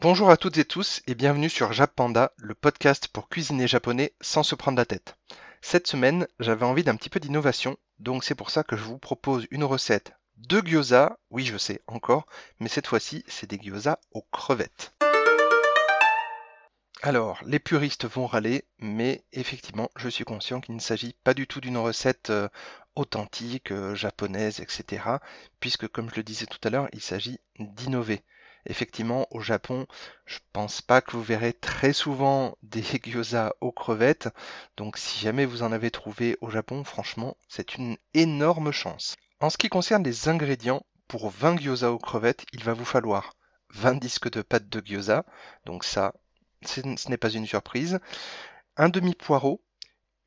Bonjour à toutes et tous et bienvenue sur Japanda, le podcast pour cuisiner japonais sans se prendre la tête. Cette semaine, j'avais envie d'un petit peu d'innovation, donc c'est pour ça que je vous propose une recette de gyoza, oui je sais encore, mais cette fois-ci c'est des gyoza aux crevettes. Alors, les puristes vont râler, mais effectivement, je suis conscient qu'il ne s'agit pas du tout d'une recette euh, authentique, euh, japonaise, etc. Puisque, comme je le disais tout à l'heure, il s'agit d'innover. Effectivement, au Japon, je pense pas que vous verrez très souvent des gyoza aux crevettes. Donc si jamais vous en avez trouvé au Japon, franchement, c'est une énorme chance. En ce qui concerne les ingrédients, pour 20 gyoza aux crevettes, il va vous falloir 20 disques de pâte de gyoza. Donc ça, ce n'est pas une surprise. Un demi-poireau,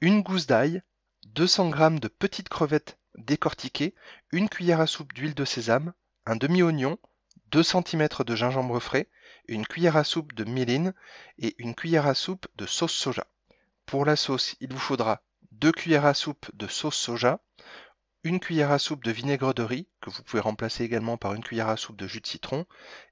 une gousse d'ail, 200 g de petites crevettes décortiquées, une cuillère à soupe d'huile de sésame, un demi-oignon, 2 cm de gingembre frais, une cuillère à soupe de myline et une cuillère à soupe de sauce soja. Pour la sauce, il vous faudra 2 cuillères à soupe de sauce soja, une cuillère à soupe de vinaigre de riz, que vous pouvez remplacer également par une cuillère à soupe de jus de citron.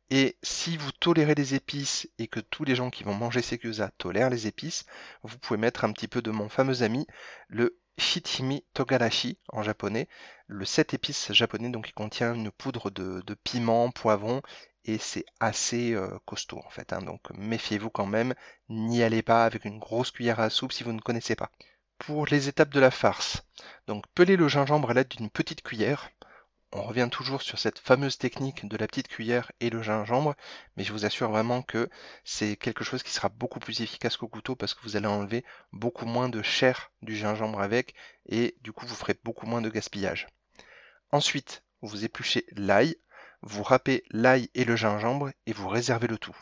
Et si vous tolérez les épices et que tous les gens qui vont manger ces tolèrent les épices, vous pouvez mettre un petit peu de mon fameux ami, le Shitimi Togarashi en japonais, le 7 épices japonais, donc il contient une poudre de, piment, poivron, et c'est assez euh, costaud en fait. Hein. donc méfiez-vous quand même, n'y allez pas avec une grosse cuillère à soupe si vous ne connaissez pas. Pour les étapes de la farce, donc pelez le gingembre à l'aide d'une petite cuillère, on revient toujours sur cette fameuse technique de la petite cuillère et le gingembre, mais je vous assure vraiment que c'est quelque chose qui sera beaucoup plus efficace qu'au couteau parce que vous allez enlever beaucoup moins de chair du gingembre avec et du coup vous ferez beaucoup moins de gaspillage. Ensuite, vous épluchez l'ail, vous râpez l'ail et le gingembre et vous réservez le tout.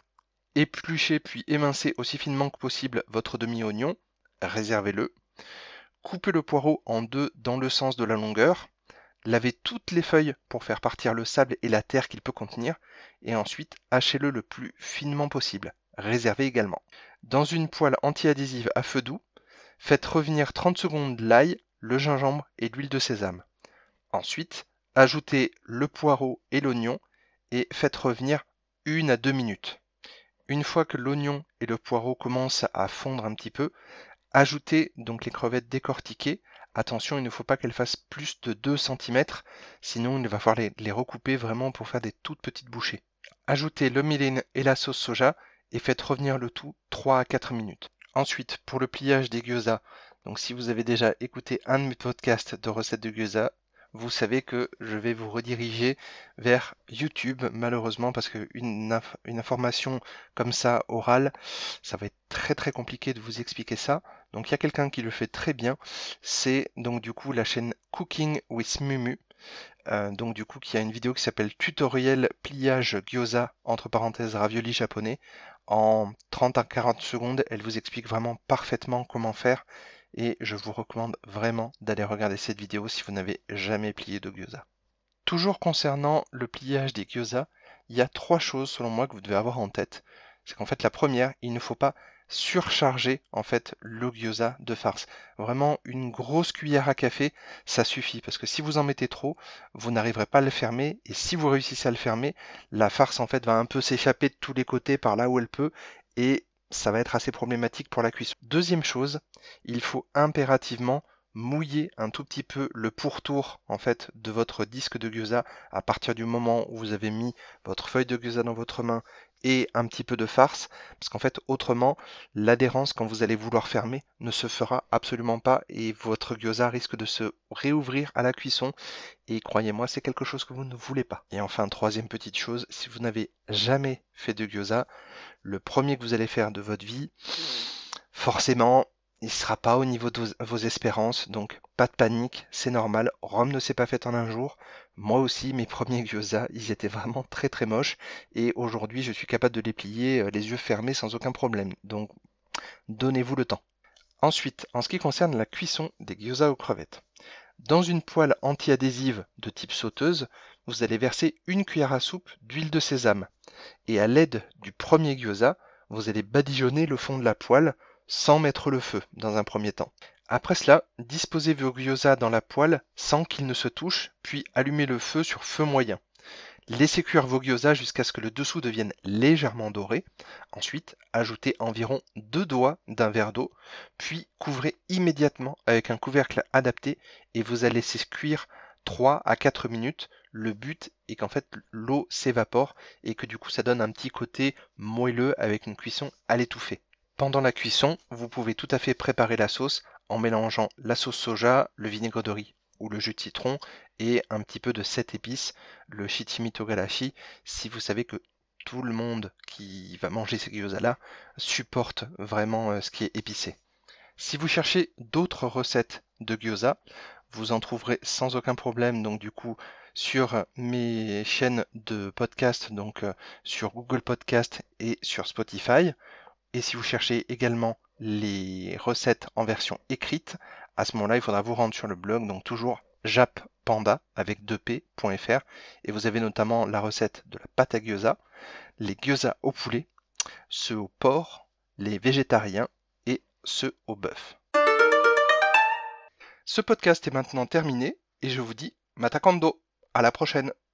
Épluchez puis émincez aussi finement que possible votre demi-oignon, réservez-le. Coupez le poireau en deux dans le sens de la longueur, Lavez toutes les feuilles pour faire partir le sable et la terre qu'il peut contenir, et ensuite hachez-le le plus finement possible. Réservez également. Dans une poêle anti-adhésive à feu doux, faites revenir 30 secondes l'ail, le gingembre et l'huile de sésame. Ensuite, ajoutez le poireau et l'oignon et faites revenir une à deux minutes. Une fois que l'oignon et le poireau commencent à fondre un petit peu, ajoutez donc les crevettes décortiquées Attention, il ne faut pas qu'elles fassent plus de 2 cm, sinon il va falloir les, recouper vraiment pour faire des toutes petites bouchées. Ajoutez le et la sauce soja et faites revenir le tout 3 à 4 minutes. Ensuite, pour le pliage des gyoza, donc si vous avez déjà écouté un de mes podcasts de recettes de gyoza, vous savez que je vais vous rediriger vers YouTube, malheureusement, parce qu'une une information comme ça, orale, ça va être très très compliqué de vous expliquer ça. Donc il y a quelqu'un qui le fait très bien, c'est donc du coup la chaîne Cooking with Mumu. Euh, donc du coup qui a une vidéo qui s'appelle tutoriel pliage gyoza entre parenthèses ravioli japonais. En 30 à 40 secondes, elle vous explique vraiment parfaitement comment faire et je vous recommande vraiment d'aller regarder cette vidéo si vous n'avez jamais plié de gyoza. Toujours concernant le pliage des gyoza, il y a trois choses selon moi que vous devez avoir en tête. C'est qu'en fait la première, il ne faut pas surcharger en fait le gyoza de farce. Vraiment une grosse cuillère à café, ça suffit parce que si vous en mettez trop, vous n'arriverez pas à le fermer et si vous réussissez à le fermer, la farce en fait va un peu s'échapper de tous les côtés par là où elle peut et ça va être assez problématique pour la cuisson. Deuxième chose, il faut impérativement mouiller un tout petit peu le pourtour en fait de votre disque de gyoza à partir du moment où vous avez mis votre feuille de gyoza dans votre main et un petit peu de farce parce qu'en fait autrement l'adhérence quand vous allez vouloir fermer ne se fera absolument pas et votre gyoza risque de se réouvrir à la cuisson et croyez-moi c'est quelque chose que vous ne voulez pas. Et enfin troisième petite chose, si vous n'avez jamais fait de gyoza, le premier que vous allez faire de votre vie, forcément, il ne sera pas au niveau de vos espérances, donc pas de panique, c'est normal. Rome ne s'est pas fait en un jour. Moi aussi, mes premiers gyoza, ils étaient vraiment très très moches, et aujourd'hui, je suis capable de les plier euh, les yeux fermés sans aucun problème. Donc, donnez-vous le temps. Ensuite, en ce qui concerne la cuisson des gyoza aux crevettes. Dans une poêle anti-adhésive de type sauteuse, vous allez verser une cuillère à soupe d'huile de sésame. Et à l'aide du premier gyoza, vous allez badigeonner le fond de la poêle sans mettre le feu dans un premier temps. Après cela, disposez vos gyoza dans la poêle sans qu'ils ne se touchent, puis allumez le feu sur feu moyen. Laissez cuire vos gyoza jusqu'à ce que le dessous devienne légèrement doré. Ensuite, ajoutez environ deux doigts d'un verre d'eau, puis couvrez immédiatement avec un couvercle adapté et vous allez laisser cuire 3 à 4 minutes. Le but est qu'en fait l'eau s'évapore et que du coup ça donne un petit côté moelleux avec une cuisson à l'étouffer. Pendant la cuisson, vous pouvez tout à fait préparer la sauce en mélangeant la sauce soja, le vinaigre de riz ou le jus de citron et un petit peu de 7 épices, le shichimi togarashi, si vous savez que tout le monde qui va manger ces gyoza là supporte vraiment euh, ce qui est épicé. Si vous cherchez d'autres recettes de gyoza, vous en trouverez sans aucun problème donc du coup sur mes chaînes de podcast donc euh, sur Google Podcast et sur Spotify. Et si vous cherchez également les recettes en version écrite, à ce moment-là, il faudra vous rendre sur le blog, donc toujours jappanda avec 2p.fr et vous avez notamment la recette de la pâte à gyoza, les gyoza au poulet, ceux au porc, les végétariens et ceux au bœuf. Ce podcast est maintenant terminé et je vous dis matakando. À la prochaine.